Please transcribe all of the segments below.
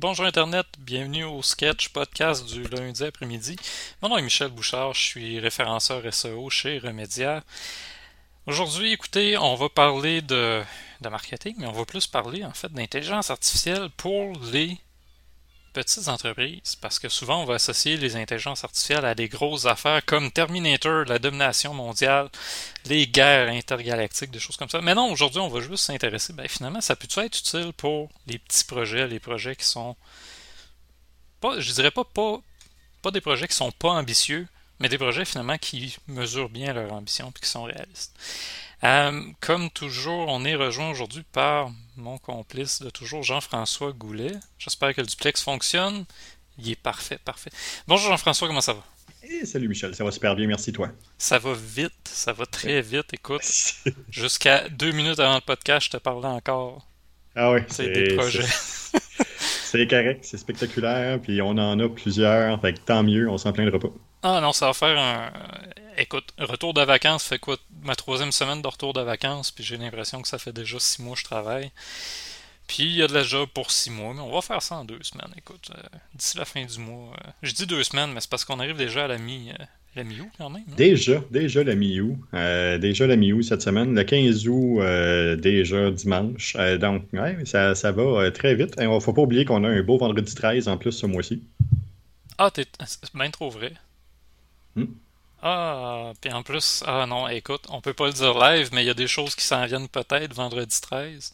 Bonjour Internet, bienvenue au sketch podcast du lundi après-midi. Mon nom est Michel Bouchard, je suis référenceur SEO chez Remedia. Aujourd'hui, écoutez, on va parler de, de marketing, mais on va plus parler en fait d'intelligence artificielle pour les petites entreprises, parce que souvent on va associer les intelligences artificielles à des grosses affaires comme Terminator, la domination mondiale, les guerres intergalactiques, des choses comme ça. Mais non, aujourd'hui on va juste s'intéresser, ben finalement ça peut être utile pour les petits projets, les projets qui sont pas, je dirais pas, pas, pas des projets qui sont pas ambitieux, mais des projets finalement qui mesurent bien leur ambition et qui sont réalistes. Euh, comme toujours, on est rejoint aujourd'hui par mon complice de toujours, Jean-François Goulet. J'espère que le duplex fonctionne. Il est parfait, parfait. Bonjour Jean-François, comment ça va? Eh, salut Michel, ça va super bien, merci toi. Ça va vite, ça va très vite. Écoute, jusqu'à deux minutes avant le podcast, je te parlais encore. Ah oui, c'est des projets. C'est correct, c'est spectaculaire, puis on en a plusieurs, fait tant mieux, on s'en plaindra pas. Ah non, ça va faire un. Écoute, retour de vacances fait quoi? Ma troisième semaine de retour de vacances, puis j'ai l'impression que ça fait déjà six mois que je travaille. Puis il y a de la job pour six mois, mais on va faire ça en deux semaines. Écoute, euh, d'ici la fin du mois. Euh, je dis deux semaines, mais c'est parce qu'on arrive déjà à la mi. Euh, la mi-août quand même. Déjà, déjà la mi-août. déjà la mi-août cette semaine. Le 15 août, déjà dimanche. donc, ouais, ça, ça va très vite. Il ne faut pas oublier qu'on a un beau vendredi 13 en plus ce mois-ci. Ah, c'est bien trop vrai. Hmm? Ah, puis en plus, ah non, écoute, on peut pas le dire live, mais il y a des choses qui s'en viennent peut-être vendredi 13.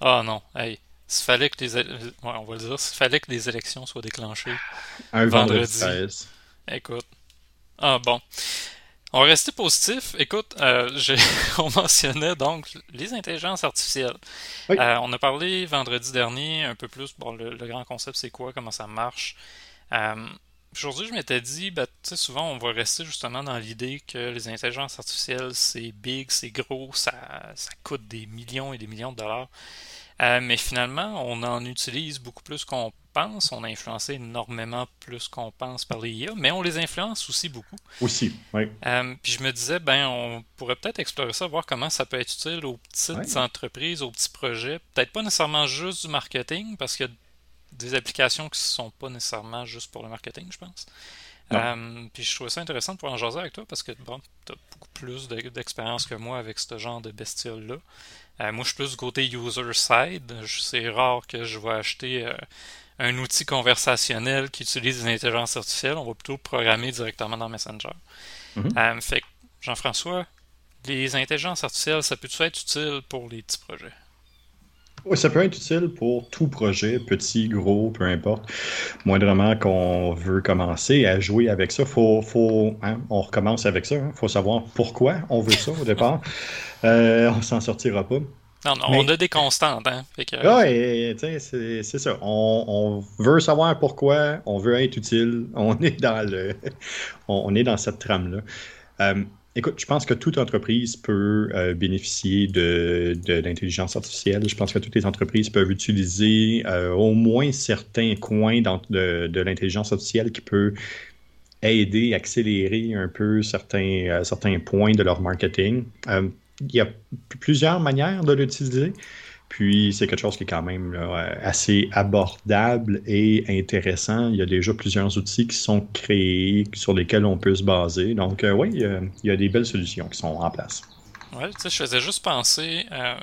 Ah non, hey, s'il fallait que les ouais, on va le dire, s'il fallait que les élections soient déclenchées un vendredi, 13. Écoute. Ah bon. On va rester positif. Écoute, euh, on mentionnait donc les intelligences artificielles. Euh, on a parlé vendredi dernier un peu plus. Bon, le, grand concept, c'est quoi, comment ça marche. Euh, Aujourd'hui, je m'étais dit, ben, souvent, on va rester justement dans l'idée que les intelligences artificielles, c'est big, c'est gros, ça, ça coûte des millions et des millions de dollars. Euh, mais finalement, on en utilise beaucoup plus qu'on pense. On a influencé énormément plus qu'on pense par les IA, mais on les influence aussi beaucoup. Aussi, oui. Euh, puis je me disais, ben, on pourrait peut-être explorer ça, voir comment ça peut être utile aux petites entreprises, aux petits projets. Peut-être pas nécessairement juste du marketing, parce que des applications qui ne sont pas nécessairement juste pour le marketing, je pense. Euh, puis je trouvais ça intéressant de pouvoir en jaser avec toi parce que bon, tu as beaucoup plus d'expérience que moi avec ce genre de bestiole-là. Euh, moi, je suis plus du côté user-side. C'est rare que je vais acheter euh, un outil conversationnel qui utilise des intelligences artificielles. On va plutôt programmer directement dans Messenger. Mm-hmm. fait Jean-François, les intelligences artificielles, ça peut être utile pour les petits projets? Oui, ça peut être utile pour tout projet, petit, gros, peu importe. Moindrement qu'on veut commencer à jouer avec ça, faut, faut, hein, on recommence avec ça. Il hein. faut savoir pourquoi on veut ça au départ. Euh, on s'en sortira pas. Non, non on a des constantes. Hein? Oui, c'est ça. On, veut savoir pourquoi, on veut être utile. On est dans le, on, est dans cette trame là. Euh, Écoute, je pense que toute entreprise peut euh, bénéficier de, l'intelligence artificielle. Je pense que toutes les entreprises peuvent utiliser euh, au moins certains coins de, l'intelligence artificielle qui peut aider, accélérer un peu certains, euh, certains points de leur marketing. il y a plusieurs manières de l'utiliser. Puis c'est quelque chose qui est quand même assez abordable et intéressant. Il y a déjà plusieurs outils qui sont créés sur lesquels on peut se baser. Donc euh, oui, il y, a, des belles solutions qui sont en place. Oui, tu sais, je faisais juste penser à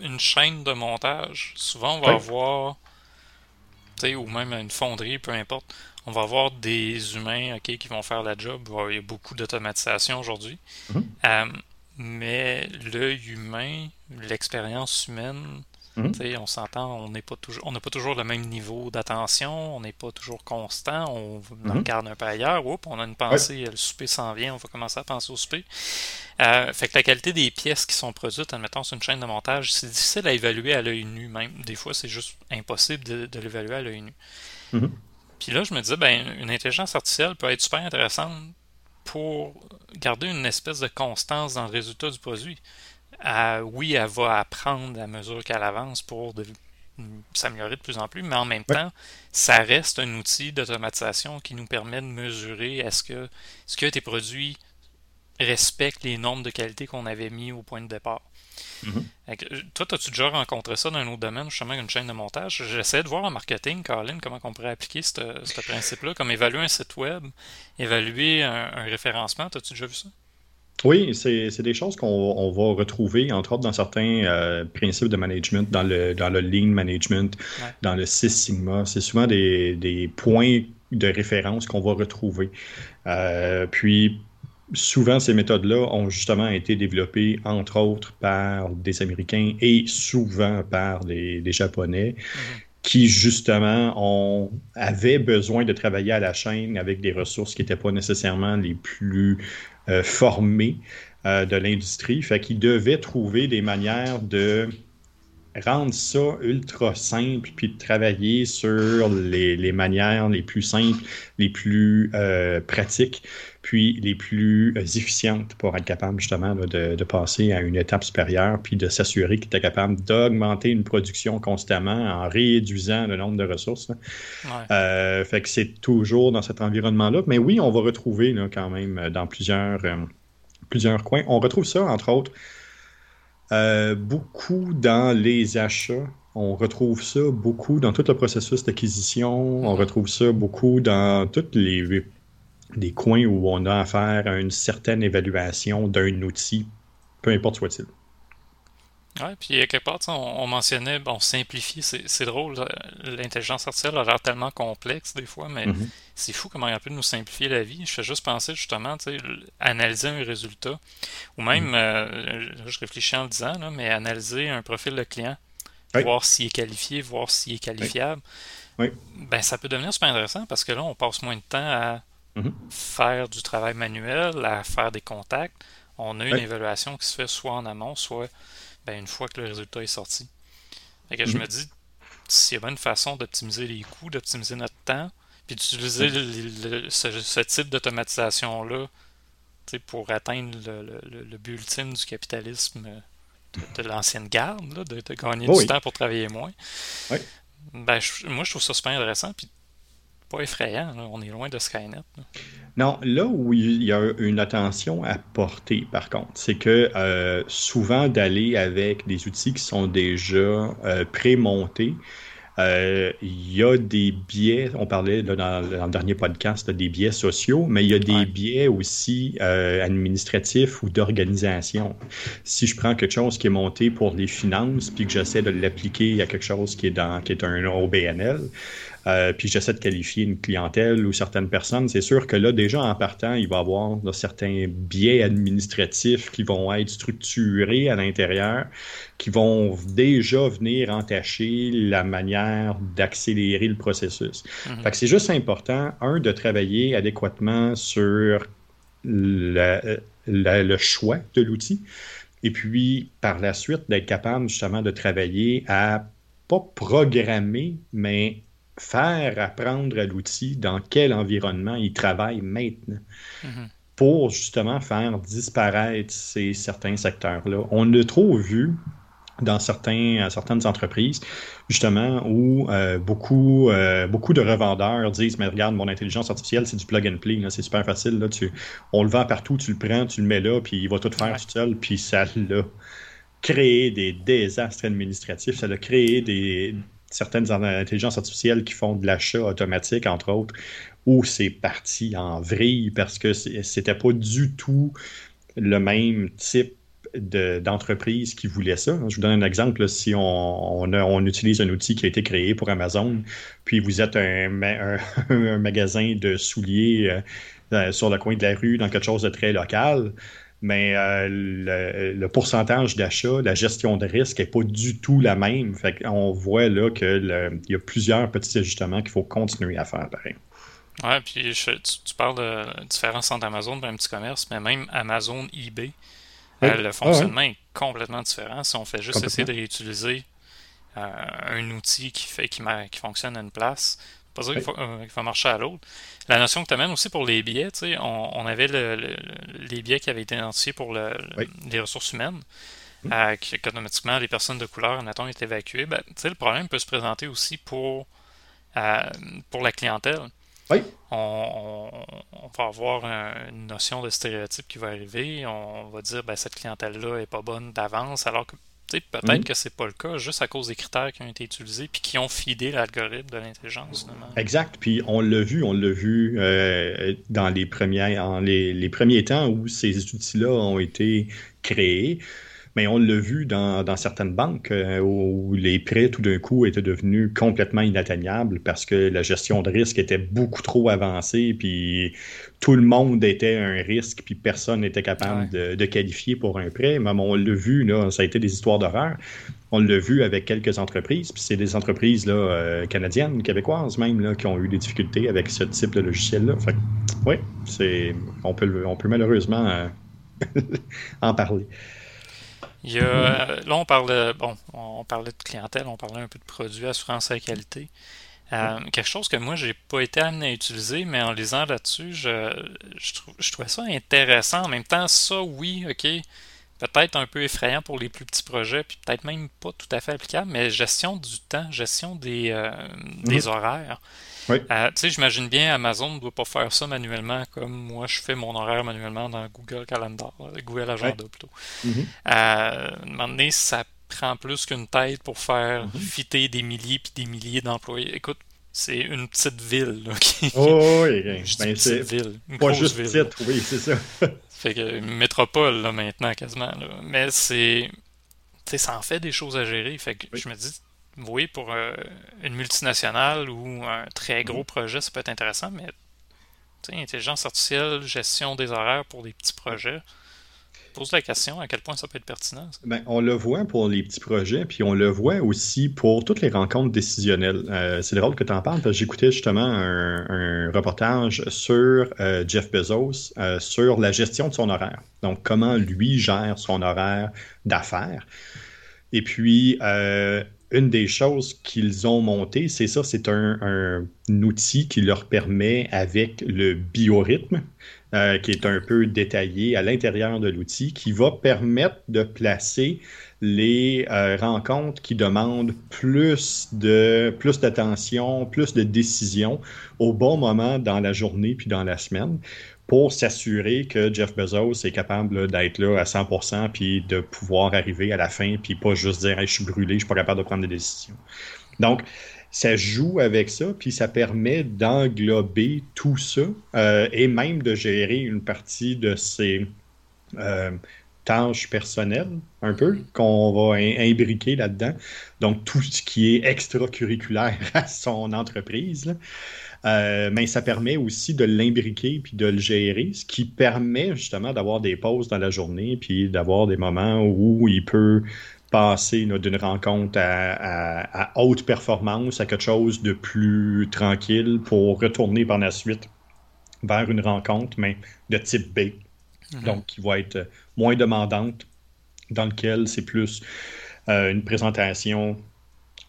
une chaîne de montage. Souvent, on va avoir, tu sais, ou même une fonderie, peu importe, on va avoir des humains ok, qui vont faire la job. Il y a beaucoup d'automatisation aujourd'hui. Mm-hmm. Euh, mais l'œil humain, l'expérience humaine, mhm. on s'entend, on n'est pas toujours, on n'a pas toujours le même niveau d'attention, on n'est pas toujours constant, on, mhm. regarde un peu ailleurs, on a une pensée, le souper s'en vient, on va commencer à penser au souper. Euh, fait que la qualité des pièces qui sont produites, admettons, sur une chaîne de montage, c'est difficile à évaluer à l'œil nu même. Des fois, c'est juste impossible de, l'évaluer à l'œil nu. Mhm. Puis là, je me disais, ben, une intelligence artificielle peut être super intéressante pour garder une espèce de constance dans le résultat du produit. oui, elle va apprendre à mesure qu'elle avance pour s'améliorer de plus en plus, mais en même temps, ça reste un outil d'automatisation qui nous permet de mesurer est-ce que, ce que tes produits respecte les normes de qualité qu'on avait mis au point de départ. Mm-hmm. Toi, as-tu déjà rencontré ça dans un autre domaine, justement, une chaîne de montage? J'essaie de voir en marketing, Colin, comment on pourrait appliquer ce principe-là, comme évaluer un site web, évaluer un, référencement. As-tu déjà vu ça? Oui, c'est des choses qu'on va retrouver, entre autres, dans certains euh, principes de management, dans le, dans le lean management, dans le Six Sigma. C'est souvent des, des, points de référence qu'on va retrouver. Euh, puis, souvent, ces méthodes-là ont justement été développées, entre autres, par des Américains et souvent par des, Japonais. Mm-hmm. qui justement ont, avaient besoin de travailler à la chaîne avec des ressources qui n'étaient pas nécessairement les plus euh, formés euh, de l'industrie. Fait qu'ils devaient trouver des manières de rendre ça ultra simple, puis de travailler sur les, manières les plus simples, les plus euh, pratiques, puis les plus efficientes pour être capable justement de, passer à une étape supérieure, puis de s'assurer qu'il était capable d'augmenter une production constamment en réduisant le nombre de ressources. fait que c'est toujours dans cet environnement-là. Mais oui, on va retrouver quand même dans plusieurs, euh, plusieurs coins. On retrouve ça, entre autres, euh, beaucoup dans les achats. On retrouve ça beaucoup dans tout le processus d'acquisition. On mm-hmm. retrouve ça beaucoup dans toutes les des coins où on a affaire à une certaine évaluation d'un outil, peu importe soit-il. Oui, puis quelque part, on, mentionnait, bon, simplifier, c'est drôle, l'intelligence artificielle a l'air tellement complexe des fois, mais mm-hmm. c'est fou comment il pu nous simplifier la vie. Je fais juste penser justement, tu sais, analyser un résultat, ou même, euh, je réfléchis en le disant, mais analyser un profil de client, voir s'il est qualifié, voir s'il est qualifiable. Oui. Ben, ça peut devenir super intéressant parce que là, on passe moins de temps à Mhm. faire du travail manuel, à faire des contacts. On a une évaluation qui se fait soit en amont, soit ben, une fois que le résultat est sorti. que je mhm. me dis, s'il y a une façon d'optimiser les coûts, d'optimiser notre temps, puis d'utiliser ce, type d'automatisation-là pour atteindre le, but ultime du capitalisme de, l'ancienne garde, de, gagner du temps pour travailler moins. Ben, moi, je trouve ça super intéressant. Puis pas effrayant. On est loin de Skynet. Non, là où il y a une attention à porter, par contre, c'est que euh, souvent d'aller avec des outils qui sont déjà euh, pré-montés, euh, il y a des biais, on parlait dans, le dernier podcast des biais sociaux, mais il y a des biais aussi administratifs ou d'organisation. Si je prends quelque chose qui est monté pour les finances, puis que j'essaie de l'appliquer à quelque chose qui est, dans, qui est un OBNL, euh, puis j'essaie de qualifier une clientèle ou certaines personnes, c'est sûr que là, déjà en partant, il va y avoir certains biais administratifs qui vont être structurés à l'intérieur, qui vont déjà venir entacher la manière d'accélérer le processus. Fait que c'est juste important, un, de travailler adéquatement sur le choix de l'outil, et puis par la suite d'être capable justement de travailler à pas programmer, mais faire apprendre à l'outil dans quel environnement il travaille maintenant. Mhm. Pour justement faire disparaître ces certains secteurs-là. On a trop vu dans certains, certaines entreprises, justement, où euh, beaucoup, euh, beaucoup de revendeurs disent Mais regarde, mon intelligence artificielle, c'est du plug and play, c'est super facile. Là, tu, on le vend partout, tu le prends, tu le mets là, puis il va tout faire tout seul, puis ça l'a créé des désastres administratifs, ça a créé des, certaines intelligences artificielles qui font de l'achat automatique, entre autres, où c'est parti en vrille parce que c'était pas du tout le même type d'entreprise qui voulait ça. Je vous donne un exemple. si on, utilise un outil qui a été créé pour Amazon, puis vous êtes un, un, magasin de souliers euh, euh, sur le coin de la rue dans quelque chose de très local, mais euh, le, pourcentage d'achat, la gestion de risque n'est pas du tout la même. Fait on voit là qu'il y a plusieurs petits ajustements qu'il faut continuer à faire pareil. Ouais, puis tu, parles de différence entre Amazon et un petit commerce, mais même Amazon eBay, euh, le ah fonctionnement est complètement différent. Si on fait juste essayer de réutiliser euh, un outil qui fait qui, qui fonctionne à une place, pas ça qu'il faut, marcher à l'autre. La notion que tu amènes aussi pour les billets, on, on avait les billets qui avaient été identifiés pour les ressources humaines. Mmh. Euh, qu'automatiquement les personnes de couleur, admettons, est évacuées, ben, le problème peut se présenter aussi pour, euh, pour la clientèle. Oui. On, va avoir une notion de stéréotype qui va arriver. On va dire ben cette clientèle-là est pas bonne d'avance, alors que peut-être que mhm. que c'est pas le cas, juste à cause des critères qui ont été utilisés puis qui ont fidé l'algorithme de l'intelligence. Exact. Puis on l'a vu, on l'a vu euh, dans les premiers, en les, premiers temps où ces outils-là ont été créés. Mais on l'a vu dans, certaines banques euh, où les prêts tout d'un coup étaient devenus complètement inatteignables parce que la gestion de risque était beaucoup trop avancée, puis tout le monde était un risque, puis personne n'était capable de, qualifier pour un prêt. Mais on l'a vu, là, ça a été des histoires d'horreur. On l'a vu avec quelques entreprises, puis c'est des entreprises là, euh, canadiennes, québécoises même, là, qui ont eu des difficultés avec ce type de logiciel-là. oui, c'est, on, peut, on peut malheureusement euh, en parler. Il y a, euh, là, on parlait, bon, on parlait de clientèle, on parlait un peu de produits, assurance et qualité. Euh, quelque chose que moi, j'ai pas été amené à utiliser, mais en lisant là-dessus, je, je, trouvais ça intéressant. En même temps, ça, oui, ok, peut-être un peu effrayant pour les plus petits projets, puis peut-être même pas tout à fait applicable, mais gestion du temps, gestion des, euh, des mhm. horaires. Euh, tu sais, j'imagine bien Amazon ne doit pas faire ça manuellement comme moi je fais mon horaire manuellement dans Google Calendar, euh, Google Agenda plutôt. À un moment donné, ça prend plus qu'une tête pour faire mm fitter des milliers puis des milliers d'employés. Écoute, c'est une petite ville. Là, qui, oh, oui, ben, c'est ville. pas juste ville. oui, c'est ça. fait que une métropole là, maintenant quasiment. Là. Mais c'est. Tu sais, ça en fait des choses à gérer. Fait que je me dis, oui, pour euh, une multinationale ou un très gros projet, ça peut être intéressant, mais intelligence artificielle, gestion des horaires pour des petits projets, pose la question à quel point ça peut être pertinent. Ben, on le voit pour les petits projets, puis on le voit aussi pour toutes les rencontres décisionnelles. Euh, c'est drôle que tu en parles, parce que j'écoutais justement un, reportage sur euh, Jeff Bezos, sur la gestion de son horaire. Donc, comment lui gère son horaire d'affaires. Et puis, une des choses qu'ils ont monté, c'est ça, c'est un, outil qui leur permet, avec le biorhythme, euh, qui est un peu détaillé à l'intérieur de l'outil, qui va permettre de placer les euh, rencontres qui demandent plus de plus d'attention, plus de décision au bon moment dans la journée puis dans la semaine pour s'assurer que Jeff Bezos est capable d'être là à 100% puis de pouvoir arriver à la fin puis pas juste dire je suis brûlé, je suis pas capable de prendre des décisions. Donc, ça joue avec ça, puis ça permet d'englober tout ça euh, et même de gérer une partie de ses euh, tâches personnelles, un peu, qu'on va imbriquer là-dedans. Donc, tout ce qui est extracurriculaire à son entreprise. Là. Euh, mais ça permet aussi de l'imbriquer puis de le gérer, ce qui permet justement d'avoir des pauses dans la journée puis d'avoir des moments où il peut passer d'une rencontre à, haute performance à quelque chose de plus tranquille pour retourner par la suite vers une rencontre, mais de type B. Mhm. Donc, qui va être moins demandante, dans lequel c'est plus euh, une présentation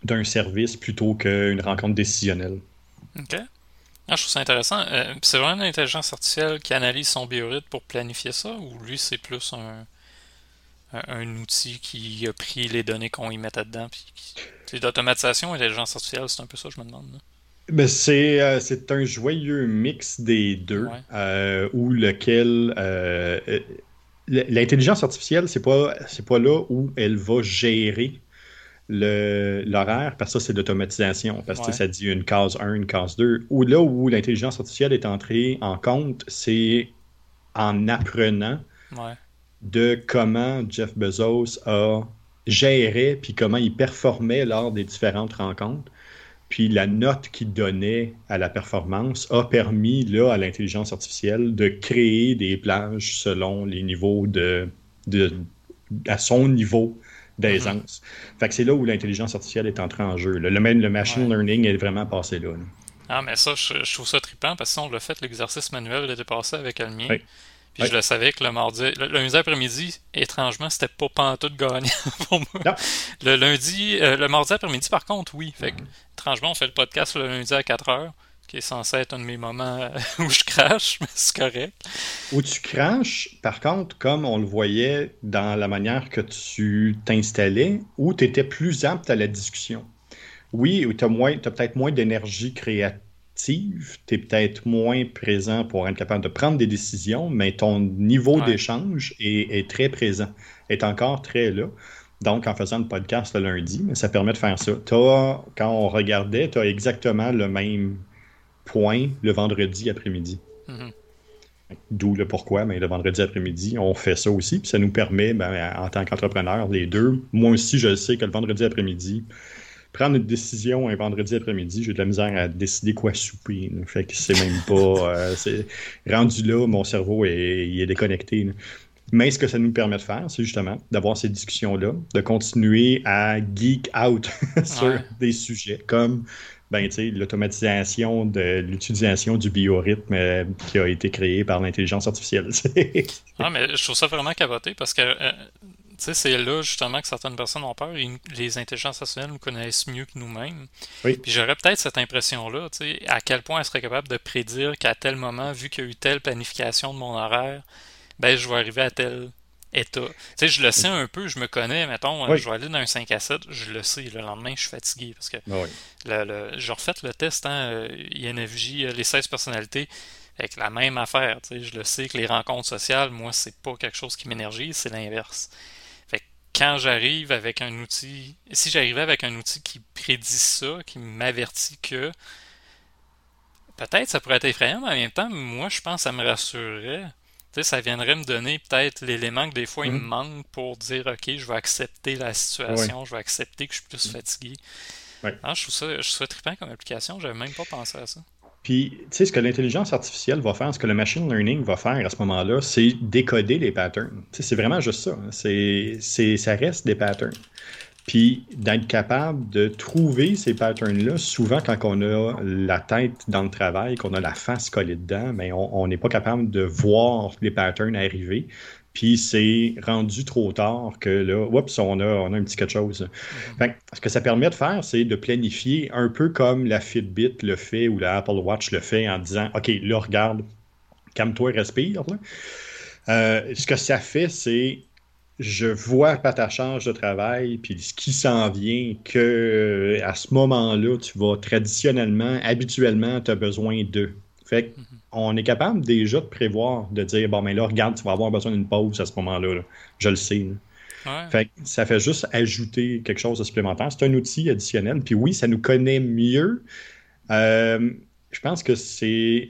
d'un service plutôt qu'une rencontre décisionnelle. OK. Ah, je trouve ça intéressant. Euh, c'est vraiment une intelligence artificielle qui analyse son biorhythme pour planifier ça, ou lui, c'est plus un, un, outil qui a pris les données qu'on y mettait dedans? Puis d'automatisation, intelligence artificielle, c'est un peu ça, je me demande. Ben c'est, euh, c'est un joyeux mix des deux, euh, où lequel l'intelligence artificielle, c'est pas, c'est pas là où elle va gérer l'horaire, parce que ça, c'est l'automatisation, parce que ça dit une case 1, une case 2. Ou là où l'intelligence artificielle est entrée en compte, c'est en apprenant de comment Jeff Bezos a géré, puis comment il performait lors des différentes rencontres. Puis la note qu'il donnait à la performance a permis là, à l'intelligence artificielle de créer des plages selon les niveaux de, de à son niveau d'aisance. Fait que c'est là où l'intelligence artificielle est entrée en jeu. Le, le, machine learning est vraiment passé là. Ah, mais ça, je, trouve ça trippant parce que on l'a fait, l'exercice manuel était passé avec le mien. Puis je le savais que le mardi, le, lundi après-midi, étrangement, c'était pas pantoute gagnant pour moi. Le lundi, euh, le mardi après-midi, par contre, oui. Fait que, étrangement, on fait le podcast le lundi à 4 heures qui est censé être un de mes moments euh, où je crache, mais c'est correct. Où tu craches, par contre, comme on le voyait dans la manière que tu t'installais, où tu étais plus apte à la discussion. Oui, tu as, as peut-être moins d'énergie créative active, tu es peut-être moins présent pour être capable de prendre des décisions, mais ton niveau d'échange est, très présent, est encore très là. Donc, en faisant le podcast le lundi, ça permet de faire ça. As, quand on regardait, tu as exactement le même point le vendredi après-midi. Mm-hmm. D'où le pourquoi, mais le vendredi après-midi, on fait ça aussi. Puis ça nous permet, ben, en tant qu'entrepreneur, les deux, moi aussi, je sais que le vendredi après-midi, prendre une décision un vendredi après-midi, j'ai de la misère à décider quoi souper. Fait que c'est même pas. Euh, rendu là, mon cerveau est, il est déconnecté. Mais ce que ça nous permet de faire, c'est justement d'avoir ces discussions-là, de continuer à geek out sur des sujets comme ben, l'automatisation de l'utilisation du biorhythme euh, qui a été créé par l'intelligence artificielle. ah, mais je trouve ça vraiment caboté parce que euh, c'est là justement que certaines personnes ont peur. Et les intelligences artificielles nous connaissent mieux que nous-mêmes. Puis j'aurais peut-être cette impression-là, à quel point elles seraient capables de prédire qu'à tel moment, vu qu'il y a eu telle planification de mon horaire, ben je vais arriver à tel état. Tu sais, je le sais un peu, je me connais, mettons, je vais aller dans un 5 à 7, je le sais, le lendemain, je suis fatigué parce que le, le, j'ai refait le test, hein, INFJ, les 16 personnalités, avec la même affaire. Tu sais, je le sais que les rencontres sociales, moi, c'est pas quelque chose qui m'énergise, c'est l'inverse quand j'arrive avec un outil, si j'arrivais avec un outil qui prédit ça, qui m'avertit que peut-être ça pourrait être effrayant, mais en même temps, moi je pense que ça me rassurerait. Tu sais, ça viendrait me donner peut-être l'élément que des fois il me mhm. manque pour dire ok, je vais accepter la situation, je vais accepter que je suis plus mhm. fatigué. Ah, je trouve ça, je trouve trippant comme application, j'avais même pas pensé à ça. Puis, tu sais, ce que l'intelligence artificielle va faire, ce que le machine learning va faire à ce moment-là, c'est décoder les patterns. c'est vraiment juste ça. C'est, ça reste des patterns. Puis, d'être capable de trouver ces patterns-là, souvent quand on a la tête dans le travail, qu'on a la face collée dedans, mais ben, on n'est pas capable de voir les patterns arriver. Puis c'est rendu trop tard que là, oups, on a, on a un petit quelque chose. Mm-hmm. ce que ça permet de faire, c'est de planifier un peu comme la Fitbit le fait ou la Apple Watch le fait en disant OK, là, regarde, calme-toi, respire. Euh, ce que ça fait, c'est je vois pas ta charge de travail, puis ce qui s'en vient, que à ce moment-là, tu vas traditionnellement, habituellement, tu as besoin de. Fait que mm-hmm on est capable déjà de prévoir, de dire bon, mais là, regarde, tu vas avoir besoin d'une pause à ce moment-là. Je le sais. Fait ça fait juste ajouter quelque chose de supplémentaire. C'est un outil additionnel. Puis oui, ça nous connaît mieux. Euh, je pense que c'est.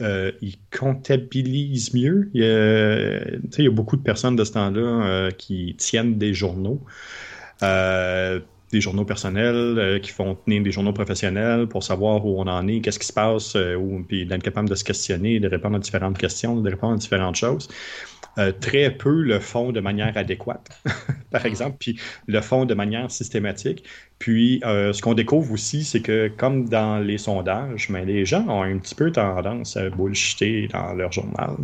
Euh, il comptabilise mieux. Il y, a, il y a beaucoup de personnes de ce temps-là euh, qui tiennent des journaux des journaux personnels, euh, qui font tenir des journaux professionnels pour savoir où on en est, qu'est-ce qui se passe, euh, puis d'être capable de se questionner, de répondre à différentes questions, de répondre à différentes choses. Euh, très peu le font de manière adéquate, par exemple, puis le font de manière systématique. Puis, ce qu'on découvre aussi, c'est que comme dans les sondages, mais les gens ont un petit peu tendance à bullshiter dans leur journal.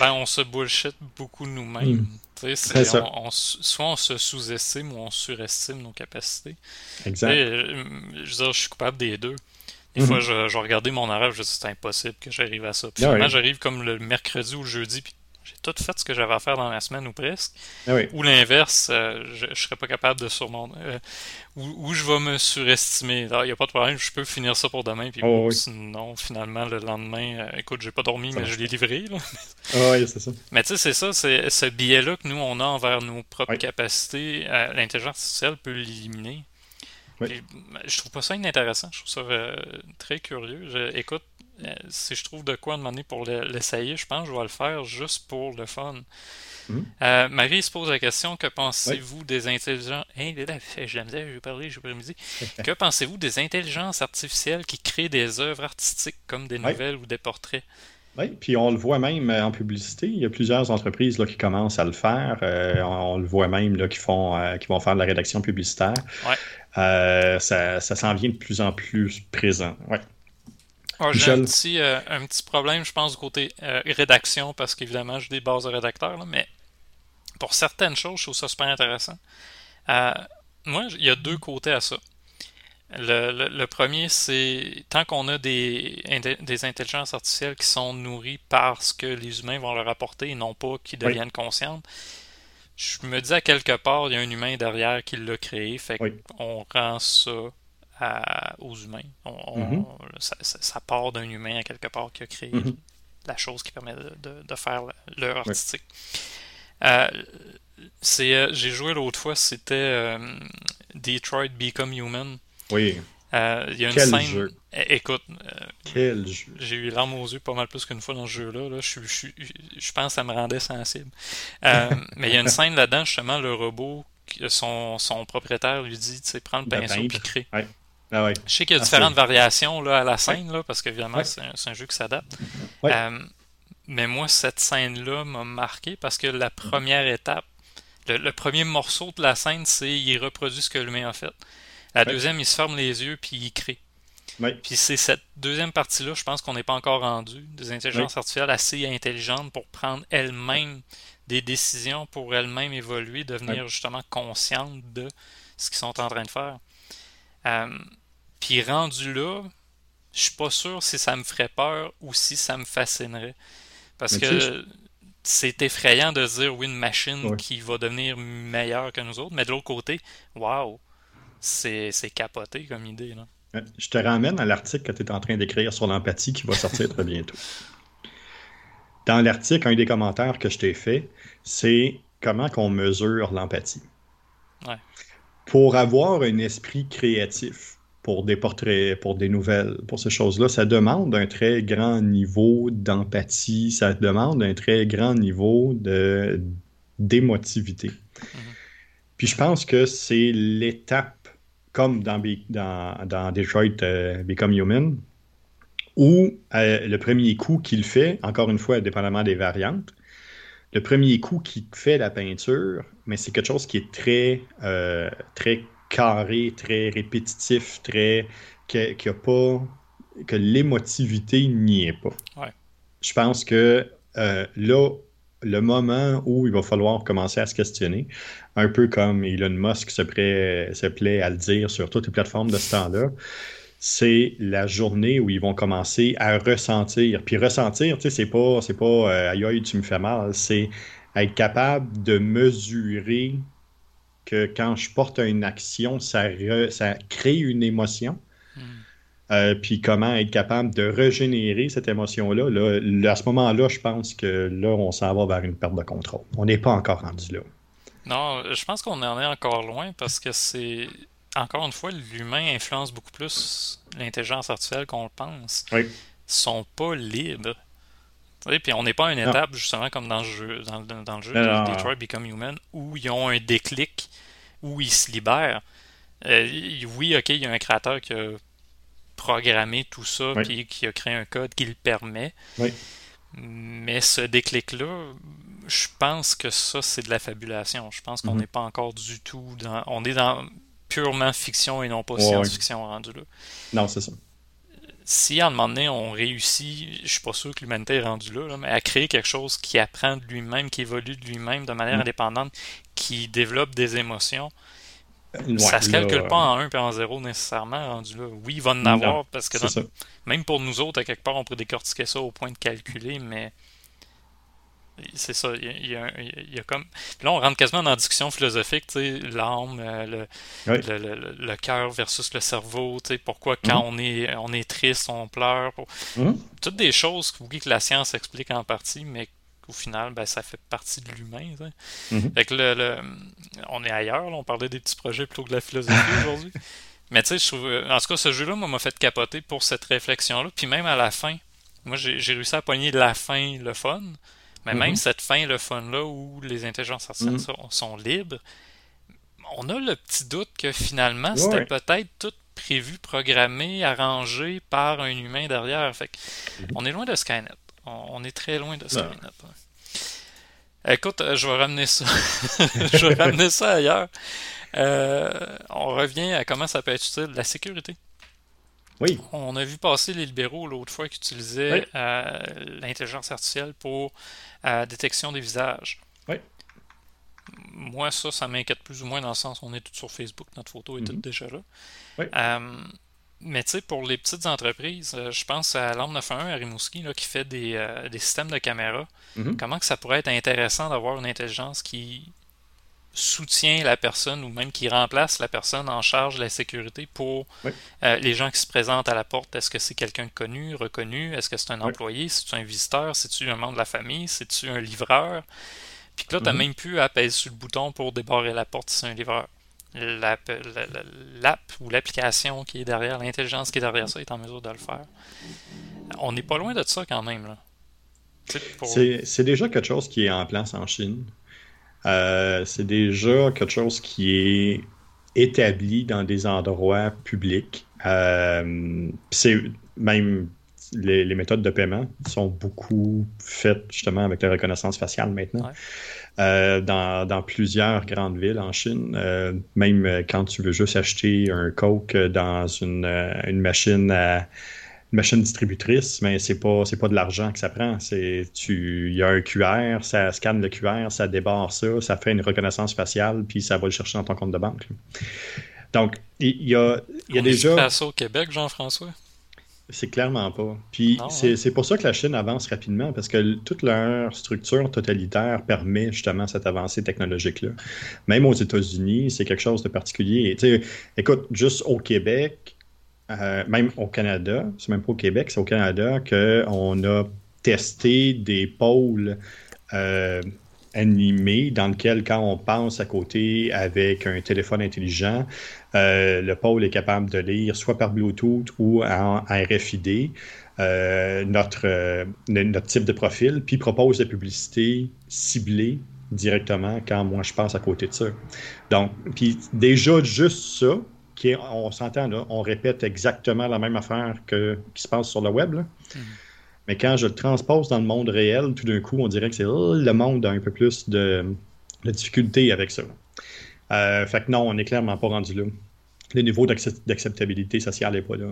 Ben, on se bullshit beaucoup nous-mêmes. Hmm soit on se sous-estime ou on surestime nos capacités. Exact. Euh, je veux dire, je suis coupable des deux. Des fois, mhm. je, je regardais mon horaire, je dis c'est impossible que j'arrive à ça. Puis ah finalement, j'arrive comme le mercredi ou le jeudi, puis j'ai tout fait ce que j'avais à faire dans la semaine ou presque. Ah ou l'inverse, euh, je, ne serais pas capable de surmonter. Euh, ou, je vais me surestimer. Il n'y a pas de problème, je peux finir ça pour demain. Puis oh, sinon, finalement, le lendemain, euh, écoute, j'ai pas dormi, mais je l'ai livré. Ah oui, c'est ça. Mais tu sais, c'est ça, c'est ce biais-là que nous, on a envers nos propres capacités. L'intelligence artificielle peut l'éliminer. Je trouve pas ça inintéressant. Je trouve ça très curieux. écoute, euh, si je trouve de quoi demander pour l'essayer, je pense que je vais le faire juste pour le fun. Hmm. Euh, Marie se pose la question que pensez-vous des intelligences? Hey, je j'ai parlé, j'ai midi. que pensez-vous des intelligences artificielles qui créent des œuvres artistiques comme des nouvelles ou des portraits? Oui, puis on le voit même euh, en publicité. Il y a plusieurs entreprises là, qui commencent à le faire. on, le voit même là, qui, font, qui vont faire de la rédaction publicitaire. Ouais. ça, ça s'en vient de plus en plus présent. Ouais. Ah, j'ai un petit, euh, un petit problème, je pense, du côté euh, rédaction, parce qu'évidemment, j'ai des bases de rédacteurs, mais pour certaines choses, je trouve ça super intéressant. Euh, moi, il y a deux côtés à ça. Le, premier, c'est tant qu'on a des, des intelligences artificielles qui sont nourries par ce que les humains vont leur apporter et non pas qui deviennent conscientes, je me dis à quelque part, il y a un humain derrière qui l'a créé, fait qu'on rend ça aux humains. Mm-hmm. ça, part d'un humain à quelque part qui a créé mm-hmm. la chose qui permet de, faire l'heure artistique. Euh, c'est, j'ai joué l'autre fois, c'était Detroit Become Human. Oui. Euh, il y a une scène. Jeu. Écoute, euh, j'ai eu larmes aux yeux pas mal plus qu'une fois dans ce jeu-là. Je, je, pense que ça me rendait sensible. Euh, mais il y a une scène là-dedans, justement, le robot, son, son propriétaire lui dit tu sais, prends le pinceau et crée. Ah je sais qu'il y a différentes variations là, à la scène, là, parce qu'évidemment, c'est un, jeu qui s'adapte. mais moi, cette scène-là m'a marqué parce que la première étape, le, le, premier morceau de la scène, c'est il reproduit ce que l'humain a fait. La deuxième, il se ferme les yeux puis il crée. Puis c'est cette deuxième partie-là, je pense qu'on n'est pas encore rendu. Des intelligences artificielles assez intelligentes pour prendre elles-mêmes des décisions, pour elles-mêmes évoluer, devenir justement conscientes de ce qu'ils sont en train de faire. Euh, puis rendu là, je suis pas sûr si ça me ferait peur ou si ça me fascinerait. Parce que c'est effrayant de dire oui, une machine qui va devenir meilleure que nous autres, mais de l'autre côté, waouh, c'est capoté comme idée. Là. Je te ramène à l'article que tu es en train d'écrire sur l'empathie qui va sortir très bientôt. Dans l'article, un des commentaires que je t'ai fait, c'est comment qu'on mesure l'empathie. Pour avoir un esprit créatif, pour des portraits, pour des nouvelles, pour ces choses-là, ça demande un très grand niveau d'empathie, ça demande un très grand niveau d'émotivité. Mm-hmm. Puis je pense que c'est l'étape comme dans, dans, Detroit euh, Become Human, où euh, le premier coup qu'il fait, encore une fois, dépendamment des variantes, le premier coup qu'il fait la peinture, mais c'est quelque chose qui est très, euh, très carré, très répétitif, très qui, a pas que l'émotivité n'y est pas. Je pense que là, le moment où il va falloir commencer à se questionner, un peu comme Elon Musk se, plaît, à le dire sur toutes les plateformes de ce temps-là, c'est la journée où ils vont commencer à ressentir. Puis ressentir, tu sais, c'est pas, c'est pas euh, aïe aïe, tu me fais mal, c'est être capable de mesurer que quand je porte une action, ça, ça crée une émotion. Hmm. Euh, puis comment être capable de régénérer cette émotion-là. Là, à ce moment-là, je pense que là, on s'en va vers une perte de contrôle. On n'est pas encore rendu là. Non, je pense qu'on en est encore loin parce que c'est. Encore une fois, l'humain influence beaucoup plus l'intelligence artificielle qu'on le pense. Oui. Ils sont pas libres. Puis on n'est pas à une étape, justement, comme dans le jeu, dans, le jeu de Detroit Become Human, où ils ont un déclic, où ils se libèrent. Euh, oui, ok, il y a un créateur qui a programmé tout ça, puis qui a créé un code qui le permet. Oui. Mais ce déclic-là, je pense que ça, c'est de la fabulation. Je pense qu'on mhm. n'est pas encore du tout dans. On est dans purement fiction et non pas science-fiction rendu là. Non, c'est ça. Si à un moment donné on réussit, je suis pas sûr que l'humanité est rendue là, mais à créer quelque chose qui apprend de lui-même, qui évolue de lui-même de manière mhm. indépendante, qui développe des émotions, ça se calcule pas en 1 et en 0 nécessairement rendu là. Oui, il va en avoir parce que même pour nous autres, à quelque part, on peut décortiquer ça au point de calculer, mais c'est ça, il y, a, comme. là, on rentre quasiment dans la discussion philosophique, tu sais, l'âme, euh, le, cœur versus le cerveau, tu sais, pourquoi quand mm-hmm. on, est, on est triste, on pleure. Mm-hmm. Toutes des choses que la science explique en partie, mais au final, ben, ça fait partie de l'humain. Mm-hmm. Fait que le, on est ailleurs, on parlait des petits projets plutôt que de la philosophie aujourd'hui. Mais tu sais, je trouve. En tout cas, ce jeu-là m'a fait capoter pour cette réflexion-là. Puis même à la fin, moi j'ai réussi à poigner la fin, le fun. Mais même mm-hmm. cette fin, le fun-là, où les intelligences artificielles mm-hmm. sont, libres, on a le petit doute que finalement, c'était peut-être tout prévu, programmé, arrangé par un humain derrière. Fait on est loin de Skynet. On, est très loin de Skynet. Écoute, euh, je vais ramener ça. je vais ramener ça ailleurs. Euh, on revient à comment ça peut être utile. La sécurité. Oui. On a vu passer les libéraux l'autre fois qui utilisaient euh, l'intelligence artificielle pour la détection des visages. Oui. Moi, ça, ça m'inquiète plus ou moins dans le sens où on est tout sur Facebook, notre photo est toute mhm. déjà là. Oui. Mais tu sais, pour les petites entreprises, euh, je pense à l'Arme 91 à Rimouski là, qui fait des, euh, des systèmes de caméras. Mm-hmm. Comment que ça pourrait être intéressant d'avoir une intelligence qui soutient la personne ou même qui remplace la personne en charge de la sécurité pour euh, les gens qui se présentent à la porte. Est-ce que c'est quelqu'un de connu, reconnu? Est-ce que c'est un employé? C'est-tu un visiteur? C'est-tu un membre de la famille? C'est-tu un livreur? Puis là, tu as mm-hmm. même pu appuyer sur le bouton pour débarrer la porte si c'est un livreur. L'app ou l'application qui est derrière, l'intelligence qui est derrière ça est en mesure de le faire. On n'est pas loin de ça quand même. C'est déjà quelque chose qui est en place en Chine. Euh, c'est déjà quelque chose qui est établi dans des endroits publics. Euh, c'est même les, méthodes de paiement sont beaucoup faites justement avec la reconnaissance faciale maintenant. Euh, dans, plusieurs grandes villes en Chine, même quand tu veux juste acheter un Coke dans une, une machine à une machine distributrice, mais c'est pas c'est pas de l'argent que ça prend. C'est tu il y a un QR, ça scanne le QR, ça débarre ça, ça fait une reconnaissance faciale, puis ça va le chercher dans ton compte de banque. Donc il y a, il y a déjà. au Québec, Jean-François? C'est clairement pas. Puis c'est pour ça que la Chine avance rapidement, parce que toute leur structure totalitaire permet justement cette avancée technologique-là. Même aux États-Unis, c'est quelque chose de particulier. écoute, juste au Québec, euh, même au Canada, c'est même pas au Québec, c'est au Canada qu'on a testé des pôles euh, animés dans lesquels, quand on passe à côté avec un téléphone intelligent, euh, le pôle est capable de lire soit par Bluetooth ou en RFID notre, notre type de profil, puis propose la publicité ciblée directement quand moi je passe à côté de ça. Donc, puis déjà juste ça, on s'entend, on répète exactement la même affaire que, qui se passe sur le web. Hmm. Mais quand je le transpose dans le monde réel, tout d'un coup, on dirait que c'est oh, le monde a un peu plus de, difficulté avec ça. Euh, fait que non, on n'est clairement pas rendu là. Le niveau d'acceptabilité sociale n'est pas là.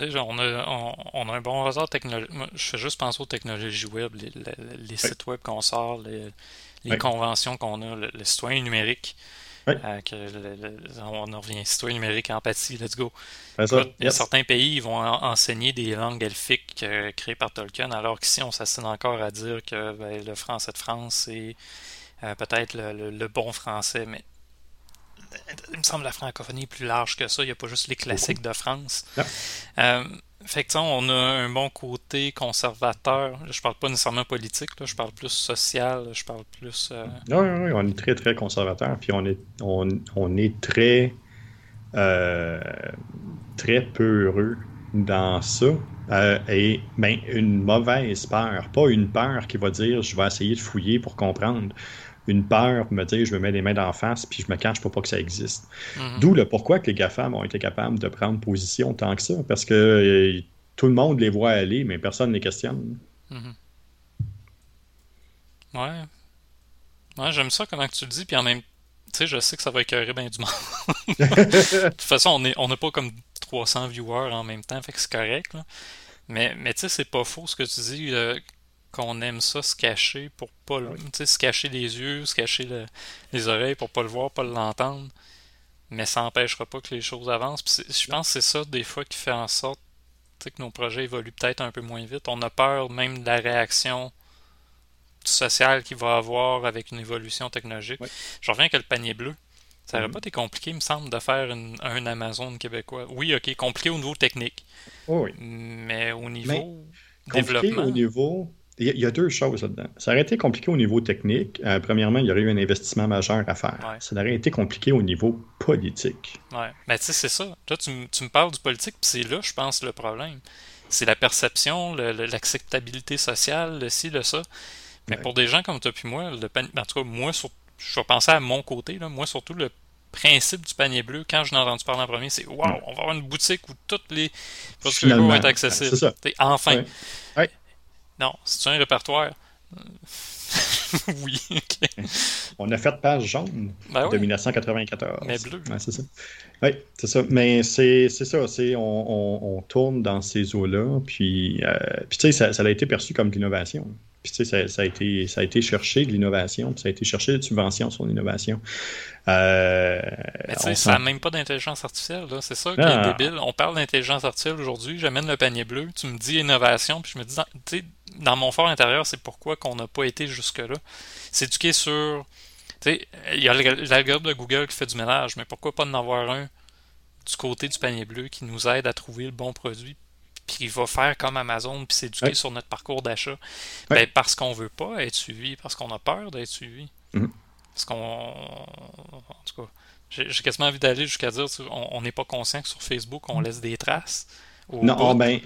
On a, on, a, un bon hasard technologique. Je fais juste penser aux technologies web, les, sites web qu'on sort, les, conventions qu'on a, le, citoyen numérique. Euh, on en revient, citoyen numérique, empathie, let's go. Certains pays vont enseigner des langues elfiques euh, créées par Tolkien, alors qu'ici on s'assigne encore à dire que ben, le français de France c'est euh, peut-être le, bon français, mais il me semble que la francophonie est plus large que ça. Il n'y a pas juste les classiques de France. Fait que, on a un bon côté conservateur. Je parle pas nécessairement politique, là, je parle plus social, je parle plus. Euh, oui, oui, on est très, très conservateur. Puis on est, on, est très, euh, très peu heureux dans ça. Euh, et ben, une mauvaise peur, pas une peur qui va dire je vais essayer de fouiller pour comprendre une peur me dire je me mets les mains d'en face puis je me cache pour pas que ça existe. Mhm. D'où le pourquoi que les GAFAM ont été capables de prendre position tant que ça, parce que euh, tout le monde les voit aller, mais personne ne les questionne. Mhm. Ouais. Ouais, j'aime ça comment tu le dis, puis en même tu sais, je sais que ça va écœurer bien du monde. de toute façon, on n'a on pas comme 300 viewers en même temps, fait que c'est correct. Mais, mais tu sais, c'est pas faux ce que tu dis. Euh, qu'on aime ça se cacher pour pas le, se cacher les yeux, se cacher les oreilles pour pas le voir, pas l'entendre. Mais ça n'empêchera pas que les choses avancent. je pense que c'est ça des fois qui fait en sorte que nos projets évoluent peut-être un peu moins vite. On a peur même de la réaction sociale qu'il va avoir avec une évolution technologique. Je reviens avec le panier bleu. Ça n'aurait mm-hmm. pas été compliqué, il me semble, de faire un Amazon québécois. Oui, ok, compliqué au niveau technique. oui. Mais au niveau développement. au niveau il y, a deux choses là-dedans. Ça aurait été compliqué au niveau technique. Euh, premièrement, il y aurait eu un investissement majeur à faire. Ça aurait été compliqué au niveau politique. Ouais. Mais tu sais, c'est ça. Toi, tu, me parles du politique, puis c'est là, je pense, le problème. C'est la perception, l'acceptabilité sociale, le ci, le ça. Mais pour des gens comme toi puis moi, le en tout cas, moi, je vais penser à mon côté, là, moi surtout, le principe du panier bleu, quand je l'ai entendu parler en premier, c'est Waouh, on va avoir une boutique où toutes les produits vont être accessibles. C'est ça. Enfin. Non, c'est un répertoire. oui, ok. On a fait page jaune ben de 1994. Mais bleu. c'est ça. Oui, c'est ça. Mais c'est ça. On, on, tourne dans ces eaux-là. Puis, euh, puis tu sais, ça, a été perçu comme de l'innovation. Puis, tu sais, ça, a été, ça a été cherché de l'innovation. Puis, ça a été cherché des subventions sur l'innovation. Euh, mais tu sais, ça n'a même pas d'intelligence artificielle. C'est ça qui est ah. débile. On parle d'intelligence artificielle aujourd'hui. J'amène le panier bleu. Tu me dis innovation. Puis, je me dis, tu sais, dans mon fort intérieur, c'est pourquoi qu'on n'a pas été jusque-là. S'éduquer sur. Tu sais, il y a l'algorithme de Google qui fait du ménage, mais pourquoi pas en avoir un du côté du panier bleu qui nous aide à trouver le bon produit, puis va faire comme Amazon, puis s'éduquer sur notre parcours d'achat. Ben, parce qu'on veut pas être suivi, parce qu'on a peur d'être suivi. Mm-hmm. Parce qu'on. En tout cas, j'ai quasiment envie d'aller jusqu'à dire on n'est pas conscient que sur Facebook, on laisse des traces. Non, ben,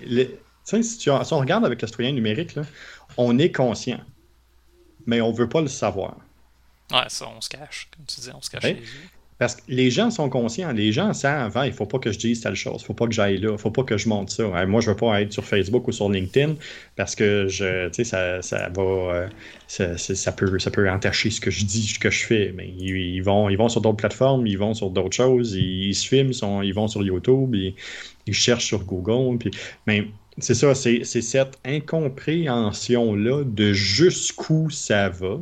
si, on regarde avec le citoyen numérique, on est conscient, mais on ne veut pas le savoir. Ouais, ça, on se cache, comme tu dis, on se cache les yeux. Parce que les gens sont conscients, les gens savent, hein, il ne faut pas que je dise telle chose, il ne faut pas que j'aille là, il ne faut pas que je monte ça. moi, je ne veux pas être sur Facebook ou sur LinkedIn parce que ça, va, euh, ça, peut, entacher ce que je dis, ce que je fais. Mais ils, vont, sur d'autres plateformes, ils vont sur d'autres choses, ils, se filment, ils vont sur YouTube, ils, cherchent sur Google. Mais c'est ça, c'est cette incompréhension-là de jusqu'où ça va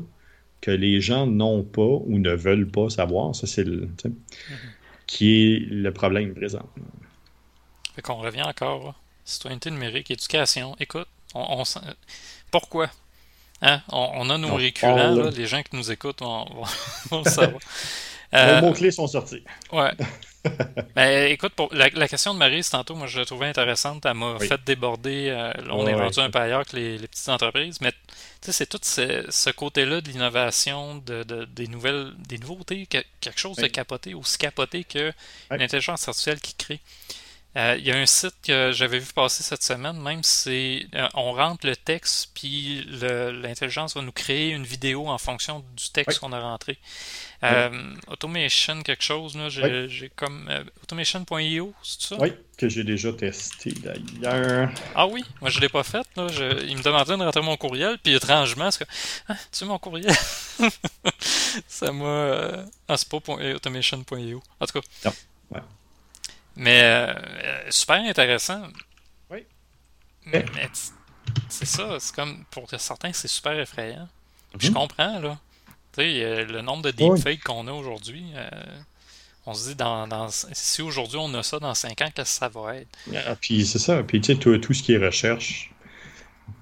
que les gens n'ont pas ou ne veulent pas savoir. Ça, c'est le, mm-hmm. qui est le problème présent. Fait qu'on revient encore. Citoyenneté numérique, éducation. Écoute, on, pourquoi? Hein? On, a nos récurrents, les gens qui nous écoutent vont, vont, le savoir. Euh, mots-clés sont sortis. Ouais. Ben, écoute, pour la, question de Marie, tantôt, moi je la trouvais intéressante. Elle m'a fait déborder. Euh, on est rendu un peu ailleurs que les, petites entreprises. Mais c'est tout ce, côté-là de l'innovation, de, des nouvelles, des nouveautés, quelque chose de capoté, aussi capoté que l'intelligence artificielle qui crée. Euh, il y a un site que j'avais vu passer cette semaine, même c'est euh, on rentre le texte, puis l'intelligence va nous créer une vidéo en fonction du texte qu'on a rentré. Euh, automation quelque chose, là, j'ai comme automation.io, c'est ça? Oui, que j'ai déjà testé d'ailleurs. Ah oui, moi je l'ai pas fait. Là. il me demandait de rentrer mon courriel, puis étrangement, c'est que ah, tu veux mon courriel? ça m'a. Ah, c'est pas automation.io. En tout cas. Non. Ouais. Mais euh, super intéressant. Oui. Mais, c'est ça, c'est comme pour certains, c'est super effrayant. Je mhm. comprends, là. Tu sais, le nombre de deepfakes qu'on a aujourd'hui, euh, on se dit, dans, dans si aujourd'hui on a ça, dans 5 ans, qu'est-ce que ça va être? Ah, puis c'est ça. Puis tu sais, tout, tout, ce qui est recherche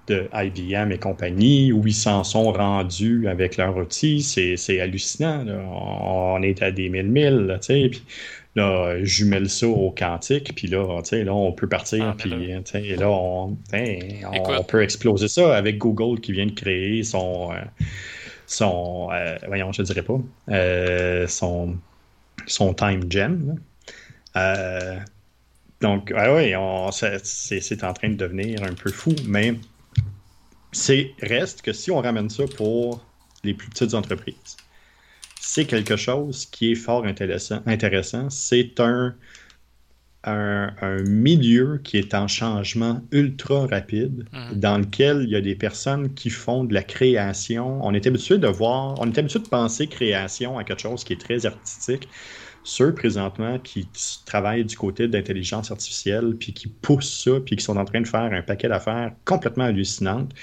de IBM et compagnie, où ils s'en sont rendus avec leur outil, c'est hallucinant. On est à des mille mille, tu sais. Puis là, jumelle ça au quantique, puis là, là, on peut partir, ah, puis et là, on, on, peut exploser ça avec Google qui vient de créer son, euh, son euh, voyons, je ne dirais pas, euh, son, son time gem. donc, oui, c'est en train de devenir un peu fou, mais c'est reste que si on ramène ça pour les plus petites entreprises, c'est quelque chose qui est fort intéressant. intéressant. C'est un, un, milieu qui est en changement ultra rapide, mm. dans lequel il y a des personnes qui font de la création. On est habitué de voir, on est habitué de penser création à quelque chose qui est très artistique. Ceux présentement qui travaillent du côté de l'intelligence artificielle, puis qui poussent ça, puis qui sont en train de faire un paquet d'affaires complètement hallucinantes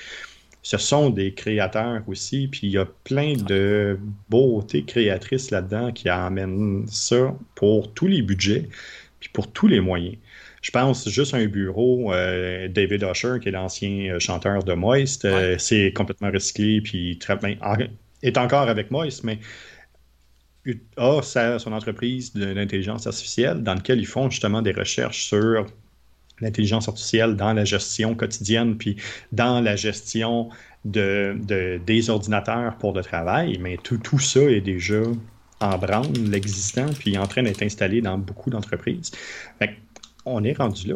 ce sont des créateurs aussi, puis il y a plein de beautés créatrices là-dedans qui amènent ça pour tous les budgets, puis pour tous les moyens. Je pense juste à un bureau, euh, David Usher, qui est l'ancien euh, chanteur de Moist, euh, c'est complètement recyclé, puis est encore avec Moist, mais a son entreprise d'intelligence artificielle dans laquelle ils font justement des recherches sur l'intelligence artificielle dans la gestion quotidienne, puis dans la gestion de, des ordinateurs pour le travail, mais tout, tout ça est déjà en branle, l'existant, puis en train d'être installé dans beaucoup d'entreprises. On est rendu là.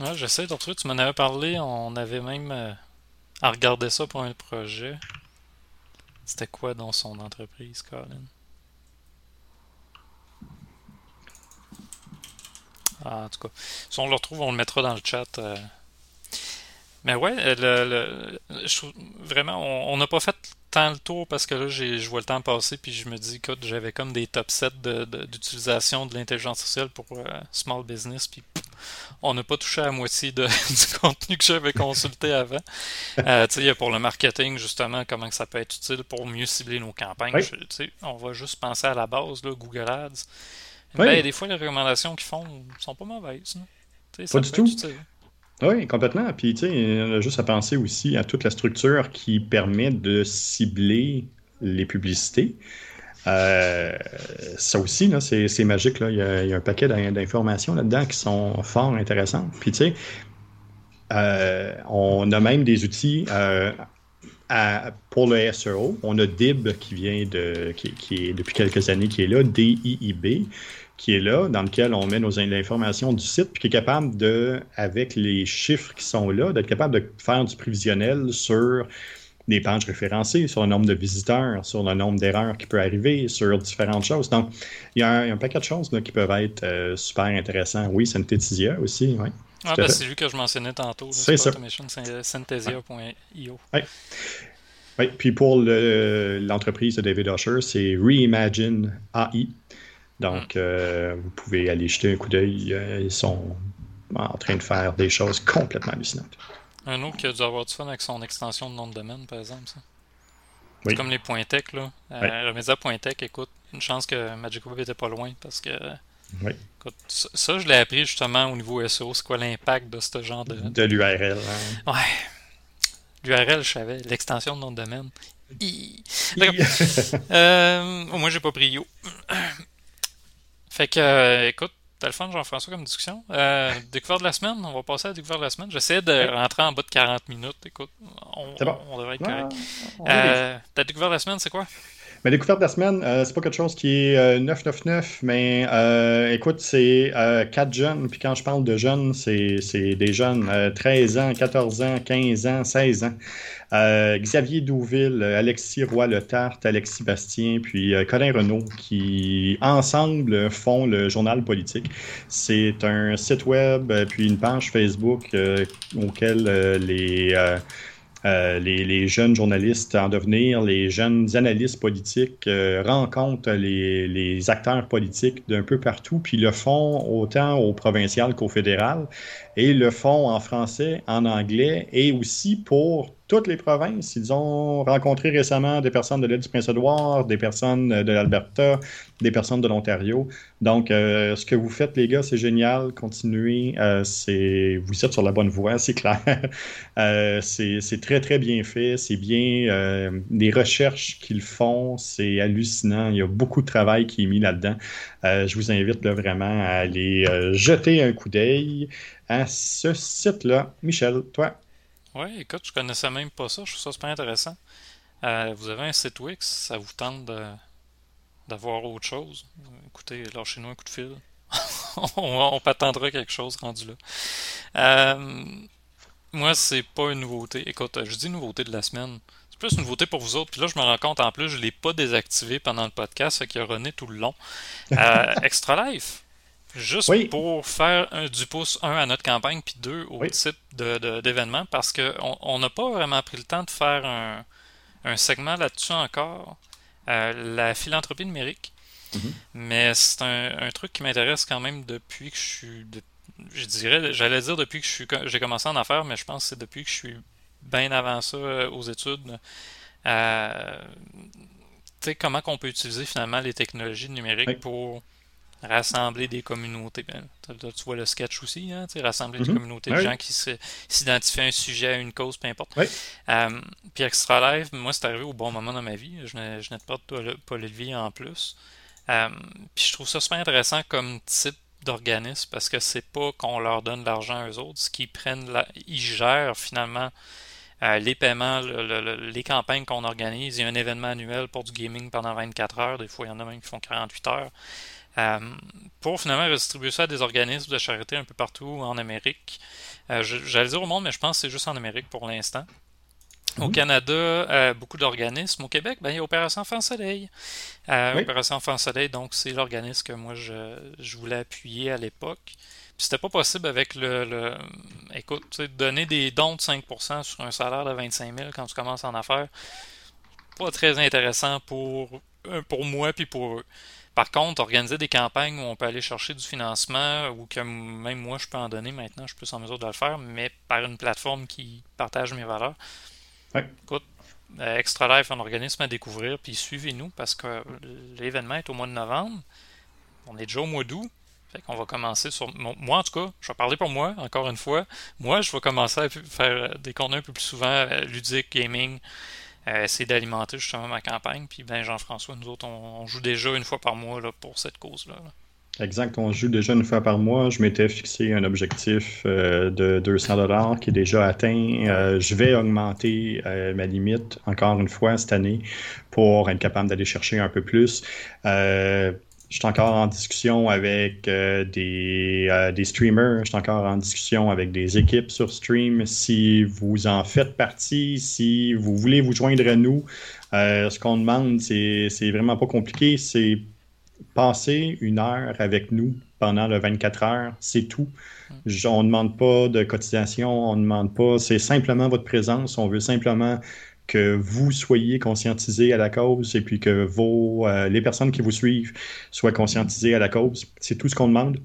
Ouais, j'essaie de retrouver, tu m'en avais parlé, on avait même euh, à regarder ça pour un projet. C'était quoi dans son entreprise, Colin? Ah, en tout cas, si on le retrouve, on le mettra dans le chat. Euh. Mais ouais, le, vraiment, on n'a pas fait tant le tour parce que là, je vois le temps passer puis je me dis que j'avais comme des top sets d'utilisation de, l'intelligence artificielle pour euh, small business puis on n'a pas touché à la moitié de, du contenu que j'avais consulté avant. Euh, tu sais, pour le marketing, justement, comment ça peut être utile pour mieux cibler nos campagnes. on va juste penser à la base, là, Google Ads. Ben, des fois, les recommandations qu'ils font sont pas mauvaises. Pas du tout. Oui, complètement. Puis, tu sais, on a juste à penser aussi à toute la structure qui permet de cibler les publicités. Euh, ça aussi, c'est magique. Là. Il, y a, un paquet d'informations là-dedans qui sont fort intéressantes. Puis, tu sais, euh, on a même des outils euh, pour le SEO. On a DIB qui vient de, qui, est depuis quelques années qui est là, DIIB qui est là, dans lequel on met nos informations du site, puis qui est capable de, avec les chiffres qui sont là, d'être capable de faire du prévisionnel sur des pages référencées, sur le nombre de visiteurs, sur le nombre d'erreurs qui peut arriver, sur différentes choses. Donc, il y a un, paquet de choses qui peuvent être euh, super intéressantes. Oui, Synthesia aussi, oui. Ah, ben, c'est lui que je mentionnais tantôt. C'est ça. Synthesia.io. Oui. oui. Puis pour l'entreprise de David Usher, c'est Reimagine AI. Donc, hmm. euh, vous pouvez aller jeter un coup d'œil. Euh, ils sont en train de faire des choses complètement hallucinantes. Un autre qui a dû avoir du fun avec son extension de nom de domaine, par exemple, ça. C'est comme les .tech, là. Euh, Remedia.tech, écoute, une chance que Magic Web était pas loin, parce que... Oui. Écoute, ça, je l'ai appris justement au niveau SEO, c'est quoi l'impact de ce genre de... De l'URL. Hein. Ouais. L'URL, je savais. L'extension de nom de domaine. euh, moi, j'ai pas pris Yo. Fait que, euh, écoute, c'était le fun, Jean-François, comme discussion. Euh, découverte de la semaine, on va passer à la découverte de la semaine. J'essaie de rentrer en bas de 40 minutes. Écoute, on, on devrait être correct. Euh, ta découverte de la semaine, c'est quoi? Ma découverte de la semaine, euh, c'est pas quelque chose qui est 999, mais écoute, c'est quatre jeunes. Puis quand je parle de jeunes, c'est des jeunes 13 ans, 14 ans, 15 ans, 16 ans. Euh, Xavier Douville, Alexis Roy-Le-Tarte, Alexis Bastien, puis euh, Colin Renault, qui ensemble font le journal politique. C'est un site web, euh, puis une page Facebook auquel les euh, les, jeunes journalistes en devenir, les jeunes analystes politiques euh, rencontrent les, acteurs politiques d'un peu partout, puis le font autant au provincial qu'au fédéral, et le font en français, en anglais, et aussi pour toutes les provinces. Ils ont rencontré récemment des personnes de l'île du Prince-Édouard, des personnes de l'Alberta, des personnes de l'Ontario. Donc, euh, ce que vous faites, les gars, c'est génial. Continuez. Euh, vous êtes sur la bonne voie, c'est clair. Euh, c'est, très, très bien fait. C'est bien. les recherches qu'ils font, c'est hallucinant. Il y a beaucoup de travail qui est mis là-dedans. je vous invite vraiment à aller jeter un coup d'œil à ce site-là. Michel, toi, oui, écoute, je connaissais même pas ça. Je trouve ça super intéressant. Euh, vous avez un site Wix, ça vous tente d'avoir autre chose. Écoutez, lâchez-nous un coup de fil. on, on quelque chose rendu là. Euh, moi, c'est pas une nouveauté. Écoute, je dis nouveauté de la semaine. C'est plus une nouveauté pour vous autres. Puis là, je me rends compte en plus, je l'ai pas désactivé pendant le podcast, fait qu'il a rené tout le long. Euh, Extra Life. Juste pour faire un, du pouce, un, à notre campagne, puis deux, au type d'événement, de, parce qu'on n'a pas vraiment pris le temps de faire un, un segment là-dessus encore. Euh, la philanthropie numérique. Mm-hmm. Mais c'est un, truc qui m'intéresse quand même depuis que je suis. je dirais, j'allais dire depuis que j'ai commencé à en faire, mais je pense que c'est depuis que je suis bien avant ça euh, aux études. Euh, tu sais, comment qu'on peut utiliser finalement les technologies numériques pour rassembler des communautés. Ben, tu vois le sketch aussi, hein, rassembler des mhm. communautés de gens qui s'identifient à un sujet, à une cause, peu importe. Euh, puis Extra Live, moi, c'est arrivé au bon moment dans ma vie. Je n'ai pas de Paul Olivier en plus. Euh, puis je trouve ça super intéressant comme type d'organisme parce que c'est pas qu'on leur donne de l'argent à eux autres, ce qu'ils prennent, ils gèrent finalement euh, les paiements, les campagnes qu'on organise. Il y a un événement annuel pour du gaming pendant 24 heures. Des fois, il y en a même qui font 48 heures. Euh, pour finalement redistribuer ça à des organismes de charité un peu partout en Amérique. Euh, j'allais dire au monde, mais je pense que c'est juste en Amérique pour l'instant. Au mhm. Canada, euh, beaucoup d'organismes. Au Québec, ben, il y a Opération Enfant Soleil. Opération Enfant Soleil, donc c'est l'organisme que moi je, voulais appuyer à l'époque. Puis c'était pas possible avec le, le écoute, donner des dons de 5% sur un salaire de 25 000 quand tu commences en affaires, pas très intéressant pour, pour moi puis pour eux. Par contre, organiser des campagnes où on peut aller chercher du financement ou que même moi je peux en donner maintenant, je suis plus en mesure de le faire, mais par une plateforme qui partage mes valeurs. Écoute, euh, Extra Life, un organisme à découvrir, puis suivez-nous parce que l'événement est au mois de novembre. On est déjà au mois d'août. Fait qu'on va commencer sur. Moi, en tout cas, je vais parler pour moi, encore une fois. Moi, je vais commencer à faire des contenus un peu plus souvent, ludique, gaming, essayer d'alimenter justement ma campagne. Puis, ben, Jean-François, nous autres, on, joue déjà une fois par mois là, pour cette cause-là. là Exact, on joue déjà une fois par mois. Je m'étais fixé un objectif euh, de 200 dollars qui est déjà atteint. Euh, je vais augmenter euh, ma limite encore une fois cette année pour être capable d'aller chercher un peu plus. Je suis encore en discussion avec des, des streamers, je suis encore en discussion avec des équipes sur stream. Si vous en faites partie, si vous voulez vous joindre à nous, ce qu'on demande, c'est vraiment pas compliqué. C'est passer une heure avec nous pendant le 24 heures, c'est tout. On ne demande pas de cotisation, on ne demande pas, c'est simplement votre présence. On veut simplement que vous soyez conscientisés à la cause et puis que vos, euh, les personnes qui vous suivent soient conscientisées à la cause. C'est tout ce qu'on demande.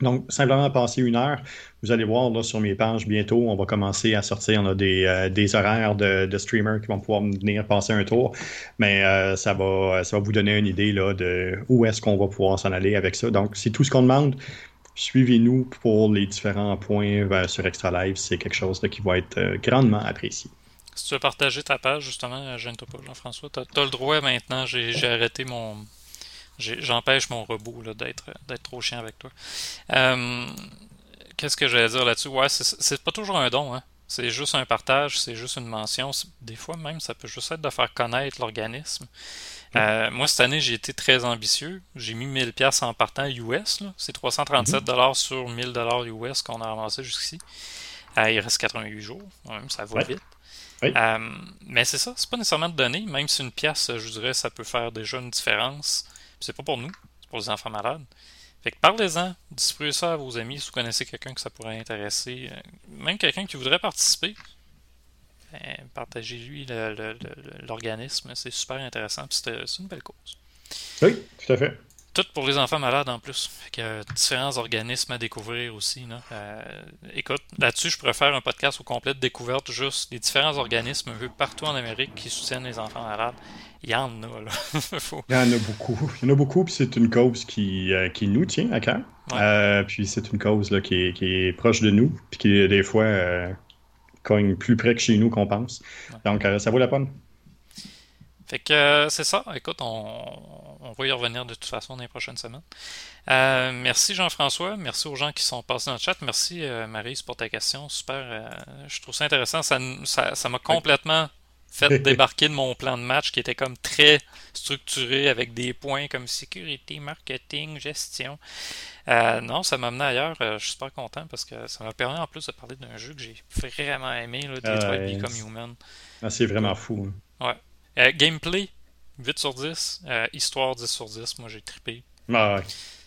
Donc, simplement passer une heure. Vous allez voir là, sur mes pages bientôt, on va commencer à sortir a des, euh, des horaires de, de, streamers qui vont pouvoir venir passer un tour. Mais euh, ça, va, ça va vous donner une idée là, de où est-ce qu'on va pouvoir s'en aller avec ça. Donc, c'est tout ce qu'on demande. Suivez-nous pour les différents points sur Extra Live. C'est quelque chose qui va être grandement apprécié. Si tu veux partager ta page, justement, gêne-toi pas, Jean-François. Tu as, le droit maintenant. J'ai arrêté mon, J'empêche mon robot d'être trop chiant avec toi. Euh, qu'est-ce que j'allais dire là-dessus? Ouais, c'est pas toujours un don, hein. C'est juste un partage, c'est juste une mention. Des fois même, ça peut juste être de faire connaître l'organisme. Mm. Euh, moi, cette année, j'ai été très ambitieux. J'ai mis 1000$ en partant US. C'est 337$ mm-hmm. sur 1000$ US qu'on a ramassé jusqu'ici. Euh, il reste 88 jours. ça va vite. Mais c'est ça, c'est pas nécessairement de donner, même si une pièce, je dirais, ça peut faire déjà une différence c'est pas pour nous, c'est pour les enfants malades. Fait que parlez-en, distribuez ça à vos amis si vous connaissez quelqu'un que ça pourrait intéresser, euh, même quelqu'un qui voudrait participer. Ben, partagez-lui l'organisme, c'est super intéressant, c'est une belle cause. Oui, tout à fait. Tout pour les enfants malades en plus. Il y a différents organismes à découvrir aussi. Euh, écoute, là-dessus, je pourrais faire un podcast au complet de découverte juste des différents organismes un peu partout en Amérique qui soutiennent les enfants malades. Il y en a, là. Il y en a beaucoup. Il y en a beaucoup, puis c'est une cause qui, euh, qui nous tient à cœur. Euh, puis c'est une cause là, qui, est, qui est proche de nous, puis qui, des fois, cogne plus près que chez nous qu'on pense. Donc, ça vaut la peine. Fait que euh, c'est ça. Écoute, on, va y revenir de toute façon dans les prochaines semaines. Euh, merci Jean-François. Merci aux gens qui sont passés dans le chat. Merci euh, Marise pour ta question. Super. je trouve ça intéressant. Ça m'a complètement fait débarquer de mon plan de match qui était comme très structuré avec des points comme sécurité, marketing, gestion. non, ça m'a amené ailleurs. je suis super content parce que ça m'a permis en plus de parler d'un jeu que j'ai vraiment aimé, là, Detroit Become Human. Ah, c'est vraiment fou. Hein. Ouais. Euh, gameplay, 8 sur 10. Euh, histoire, 10 sur 10. Moi, j'ai trippé. Ah,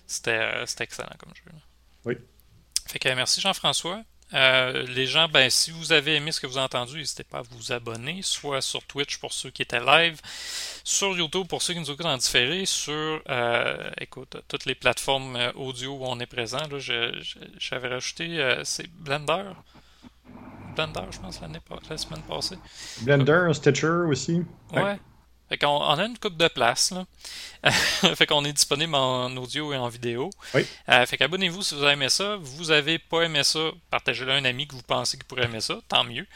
C'était excellent comme jeu. Oui. Fait que merci Jean-François. Euh, les gens, ben, si vous avez aimé ce que vous avez entendu, n'hésitez pas à vous abonner, soit sur Twitch pour ceux qui étaient live, sur YouTube pour ceux qui nous écoutent en différé, sur écoute, toutes les plateformes audio où on est présent. J'avais rajouté, c'est Blender. Blender, je pense, l'année la semaine passée. Blender, Stitcher aussi. Ouais. Fait qu'on on a une coupe de place. Là. fait qu'on est disponible en audio et en vidéo. Oui. Euh, fait qu'abonnez-vous si vous avez aimé ça. Vous avez pas aimé ça, partagez-le à un ami que vous pensez qu'il pourrait aimer ça, tant mieux.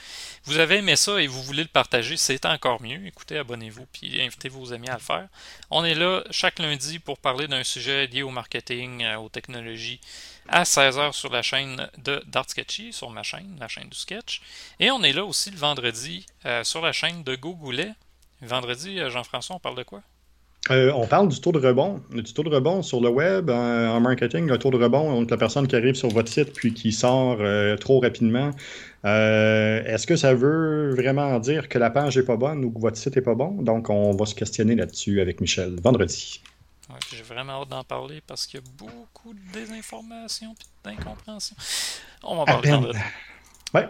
Vous avez aimé ça et vous voulez le partager, c'est encore mieux. Écoutez, abonnez-vous puis invitez vos amis à le faire. On est là chaque lundi pour parler d'un sujet lié au marketing, euh, aux technologies, à 16h sur la chaîne de Dart Sketchy, sur ma chaîne, la chaîne du sketch. Et on est là aussi le vendredi euh, sur la chaîne de Gogoulet. Vendredi, euh, Jean-François, on parle de quoi? Euh, on parle du taux de rebond. Du taux de rebond sur le web, en, marketing, le taux de rebond, donc la personne qui arrive sur votre site puis qui sort trop rapidement. Est-ce que ça veut vraiment dire que la page n'est pas bonne ou que votre site n'est pas bon? Donc, on va se questionner là-dessus avec Michel vendredi. J'ai vraiment hâte d'en parler parce qu'il y a beaucoup de désinformation et d'incompréhension. On va en parler vendredi. Ouais.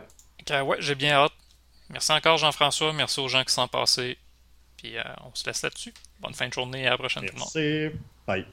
ouais, j'ai bien hâte. Merci encore Jean-François, merci aux gens qui sont passés. Puis euh, on se laisse là-dessus. Bonne fin de journée et à la prochaine merci. Bye.